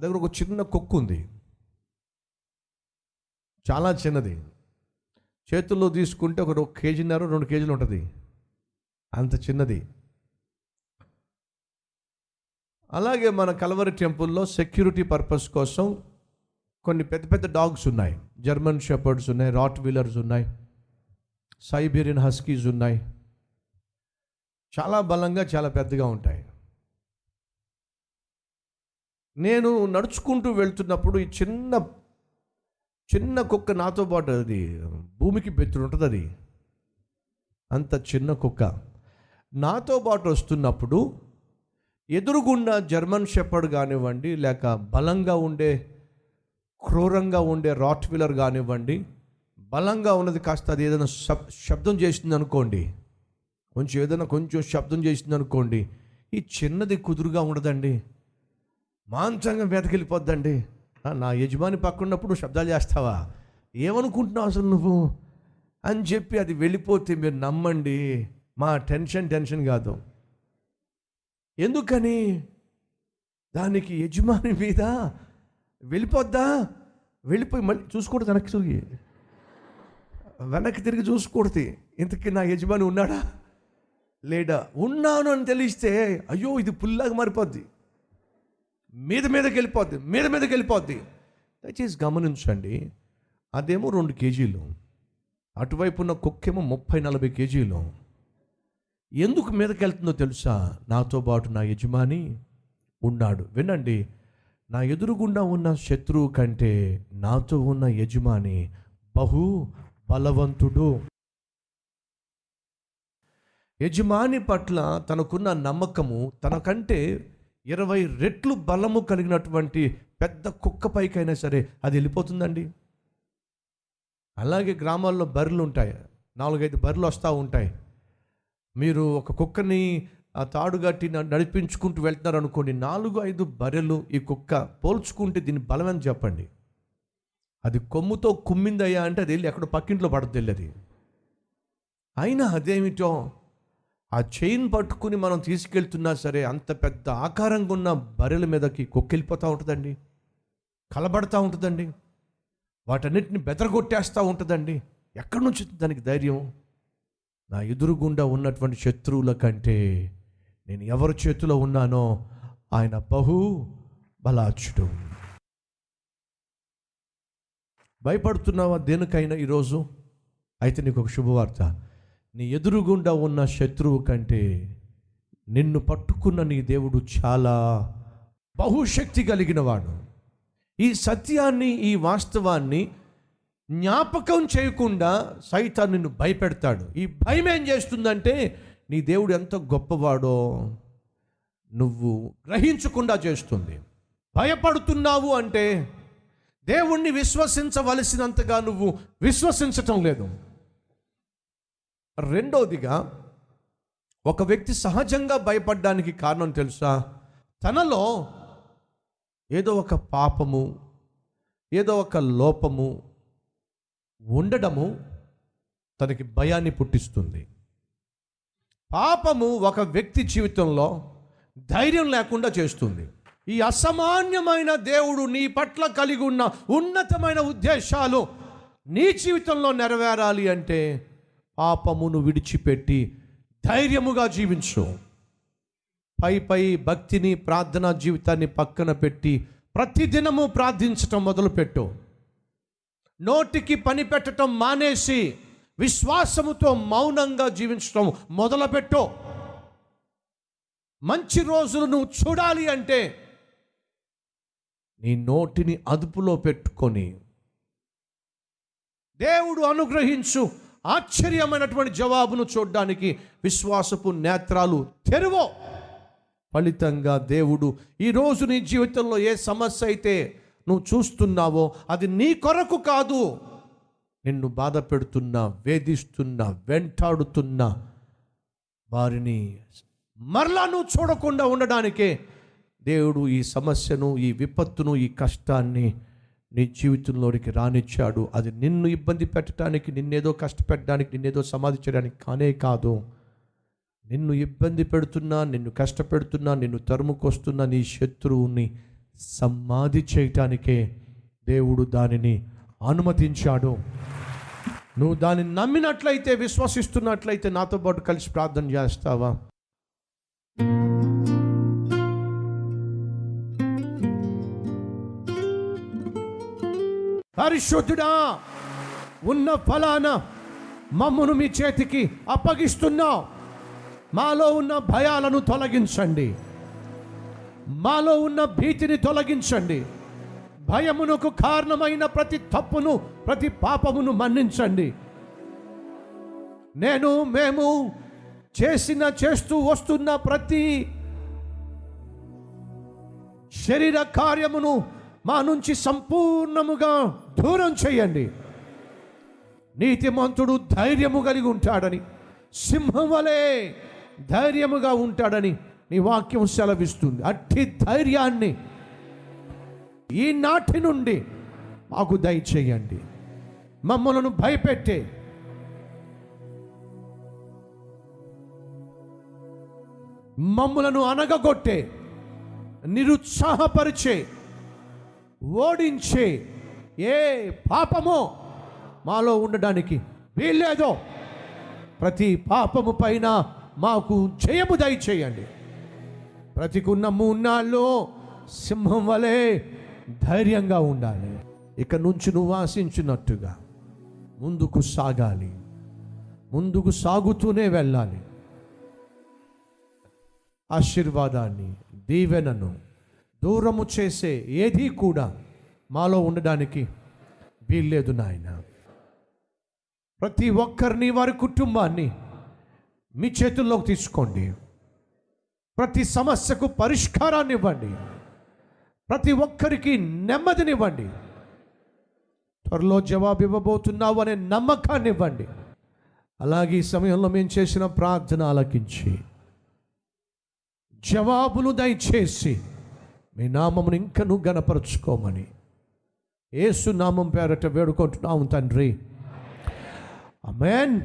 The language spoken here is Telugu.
దగ్గర ఒక చిన్న కుక్కు ఉంది. చాలా చిన్నది. చేతుల్లో తీసుకుంటే ఒక ఒక కేజీన్నర రెండు కేజీలు ఉంటుంది. అంత చిన్నది. అలాగే మన కలవరి టెంపుల్లో సెక్యూరిటీ పర్పస్ కోసం కొన్ని పెద్ద పెద్ద డాగ్స్ ఉన్నాయి. జర్మన్ షెపర్డ్స్ ఉన్నాయి రాట్ వీలర్స్ ఉన్నాయి సైబీరియన్ హస్కీస్ ఉన్నాయి. చాలా బలంగా చాలా పెద్దగా ఉంటాయి. నేను నడుచుకుంటూ వెళ్తున్నప్పుడు ఈ చిన్న చిన్న కుక్క నాతో పాటు అది భూమికి బెత్తుడు ఉంటుంది అది. అంత చిన్న కుక్క. నాతో పాటు వస్తున్నప్పుడు ఎదురుగుండా జర్మన్ షెపర్డ్ కానివ్వండి లేక బలంగా ఉండే క్రూరంగా ఉండే రాట్ వీలర్ కానివ్వండి బలంగా ఉన్నది కాస్త అది ఏదైనా శబ్ శబ్దం చేసింది అనుకోండి కొంచెం ఏదైనా కొంచెం శబ్దం చేసింది అనుకోండి ఈ చిన్నది కుదురుగా ఉండదండి. మాంసంగా వెతకెళ్ళిపోద్దండి నా యజమాని పక్కన్నప్పుడు శబ్దాలు చేస్తావా? ఏమనుకుంటున్నావు అసలు నువ్వు? అని చెప్పి అది వెళ్ళిపోతే మీరు నమ్మండి. మా టెన్షన్ టెన్షన్ కాదు. ఎందుకని? దానికి యజమాని మీద వెళ్ళిపోద్దా? వెళ్ళిపోయి మళ్ళీ చూసుకోవడం వెనక్కి తిరిగి వెనక్కి తిరిగి చూసుకోకూడదు ఇంతకీ నా యజమాని ఉన్నాడా? లేడా? ఉన్నాను అని తెలిస్తే అయ్యో ఇది పుల్లాగా మారిపోద్ది. మీద మీదకి వెళ్ళిపోద్ది మీద మీదకి వెళ్ళిపోద్ది దయచేసి గమనించండి అదేమో రెండు కేజీలు అటువైపు ఉన్న కుక్కేమో ముప్పై నలభై కేజీలు. ఎందుకు మీదకి వెళ్తుందో తెలుసా? నాతో పాటు నా యజమాని ఉన్నాడు. వినండి నా ఎదురుగుండా ఉన్న శత్రువు కంటే నాతో ఉన్న యజమాని బహు బలవంతుడు. యజమాని పట్ల తనకున్న నమ్మకము తనకంటే ఇరవై రెట్లు బలము కలిగినటువంటి పెద్ద కుక్క పైకైనా సరే అది వెళ్ళిపోతుందండి. అలాగే గ్రామాల్లో బర్రెలు ఉంటాయి. నాలుగైదు బర్రెలు వస్తూ ఉంటాయి. మీరు ఒక కుక్కని ఆ తాడు కట్టి నడిపించుకుంటూ వెళ్తున్నారు అనుకోండి నాలుగు ఐదు బర్రెలు ఈ కుక్క పోల్చుకుంటే దీని బలం అని చెప్పండి. అది కొమ్ముతో కుమ్మిందయ్యా అంటే అది వెళ్ళి ఎక్కడో పక్కింట్లో పడుతుంది అది అయినా అదేమిటో ఆ చైన్ పట్టుకుని మనం తీసుకెళ్తున్నా సరే అంత పెద్ద ఆకారంగా ఉన్న బర్రెల మీదకి కొక్కెళ్ళిపోతూ ఉంటుందండి. కలబడతా ఉంటుందండి. వాటన్నిటిని బెదరగొట్టేస్తూ ఉంటుందండి. ఎక్కడి నుంచి దానికి ధైర్యం? నా ఎదురుగుండా ఉన్నటువంటి శత్రువుల కంటే నేను ఎవరి చేతిలో ఉన్నానో ఆయన బహు బలాచుడు భయపడుతున్నావా దేనికైనా ఈరోజు? అయితే నీకు ఒక శుభవార్త. నీ ఎదురుగుండా ఉన్న శత్రువు కంటే నిన్ను పట్టుకున్న నీ దేవుడు చాలా బహుశక్తి కలిగినవాడు. ఈ సత్యాన్ని ఈ వాస్తవాన్ని జ్ఞాపకం చేయకుండా సైతాన్ నిన్ను భయపెడతాడు. ఈ భయం ఏం చేస్తుందంటే నీ దేవుడు ఎంత గొప్పవాడో నువ్వు గ్రహించకుండా చేస్తుంది. భయపడుతున్నావు అంటే దేవుణ్ణి విశ్వసించవలసినంతగా నువ్వు విశ్వసించటం లేదు. రెండవదిగా ఒక వ్యక్తి సహజంగా భయపడడానికి కారణం తెలుసా? తనలో ఏదో ఒక పాపము ఏదో ఒక లోపము ఉండడము తనకి భయాన్ని పుట్టిస్తుంది. పాపము ఒక వ్యక్తి జీవితంలో ధైర్యం లేకుండా చేస్తుంది. ఈ అసామాన్యమైన దేవుడు నీ పట్ల కలిగి ఉన్న ఉన్నతమైన ఉద్దేశాలు నీ జీవితంలో నెరవేరాలి అంటే పాపమును విడిచిపెట్టి ధైర్యముగా జీవించు. పై పై భక్తిని ప్రార్థనా జీవితాన్ని పక్కన పెట్టి ప్రతిదినము ప్రార్థించటం మొదలుపెట్టు. నోటికి పని పెట్టడం మానేసి విశ్వాసముతో మౌనంగా జీవించడం మొదలుపెట్టు. మంచి రోజులు నువ్వు చూడాలి అంటే నీ నోటిని అదుపులో పెట్టుకొని దేవుడు అనుగ్రహించు. ఆశ్చర్యమైనటువంటి జవాబును చూడడానికి విశ్వాసపు నేత్రాలు తెరువో. ఫలితంగా దేవుడు ఈరోజు నీ జీవితంలో ఏ సమస్య అయితే నువ్వు చూస్తున్నావో అది నీ కొరకు కాదు. నిన్ను బాధ పెడుతున్నా వేధిస్తున్నా వెంటాడుతున్నా వారిని మరలా నువ్వు చూడకుండా ఉండడానికే దేవుడు ఈ సమస్యను ఈ విపత్తును ఈ కష్టాన్ని నీ జీవితంలోనికి రానిచ్చాడు. అది నిన్ను ఇబ్బంది పెట్టడానికి నిన్నేదో కష్టపెట్టడానికి నిన్నేదో సమాధి చేయడానికి కానే కాదు. నిన్ను ఇబ్బంది పెడుతున్నా నిన్ను కష్టపెడుతున్నా నిన్ను తరుముకొస్తున్న నీ శత్రువుని సమాధి చేయటానికే దేవుడు దానిని అనుమతించాడు. నువ్వు దాన్ని నమ్మినట్లయితే విశ్వసిస్తున్నట్లయితే నాతో పాటు కలిసి ప్రార్థన చేస్తావా? పరిశుద్ధుడా ఉన్న ఫలాన మమ్మును మీ చేతికి అప్పగిస్తున్నావు. మాలో ఉన్న భయాలను తొలగించండి. మాలో ఉన్న భీతిని తొలగించండి. భయమునకు కారణమైన ప్రతి తప్పును ప్రతి పాపమును మన్నించండి. నేను మేము చేసిన చేస్తూ వస్తున్న ప్రతి శరీర కార్యమును మా నుంచి సంపూర్ణముగా దూరం చేయండి. నీతిమంతుడు ధైర్యము కలిగి ఉంటాడని సింహం వలె ధైర్యముగా ఉంటాడని నీ వాక్యం సెలవిస్తుంది. అట్టి ధైర్యాన్ని ఈనాటి నుండి మాకు దయచేయండి. మమ్మలను భయపెట్టే మమ్ములను అనగగొట్టే నిరుత్సాహపరిచే ఓడించే ఏ పాపమో మాలో ఉండడానికి వీల్లేదో. ప్రతి పాపము పైన మాకు జయము దయచేయండి. ప్రతికున్న మూన్నాళ్ళు సింహం వలె ధైర్యంగా ఉండాలి. ఇక నుంచి నువ్వు ఆశించినట్టుగా ముందుకు సాగాలి. ముందుకు సాగుతూనే వెళ్ళాలి. ఆశీర్వాదాన్ని దీవెనను దూరము చేసే ఏది కూడా మాలో ఉండడానికి వీల్లేదు నాయన. ప్రతి ఒక్కరిని వారి కుటుంబాన్ని మీ చేతుల్లోకి తీసుకోండి. ప్రతి సమస్యకు పరిష్కారాన్ని ఇవ్వండి. ప్రతి ఒక్కరికి నెమ్మదినివ్వండి త్వరలో జవాబు ఇవ్వబోతున్నావు అనే నమ్మకాన్ని ఇవ్వండి. అలాగే ఈ సమయంలో మేము చేసిన ప్రార్థన ఆలకించి జవాబులు దయచేసి మీ నామమును ఇంకను గనపరుచుకోమని. ఏసు నామం పేరట వేడుకుంటున్నాము తండ్రి. అమెన్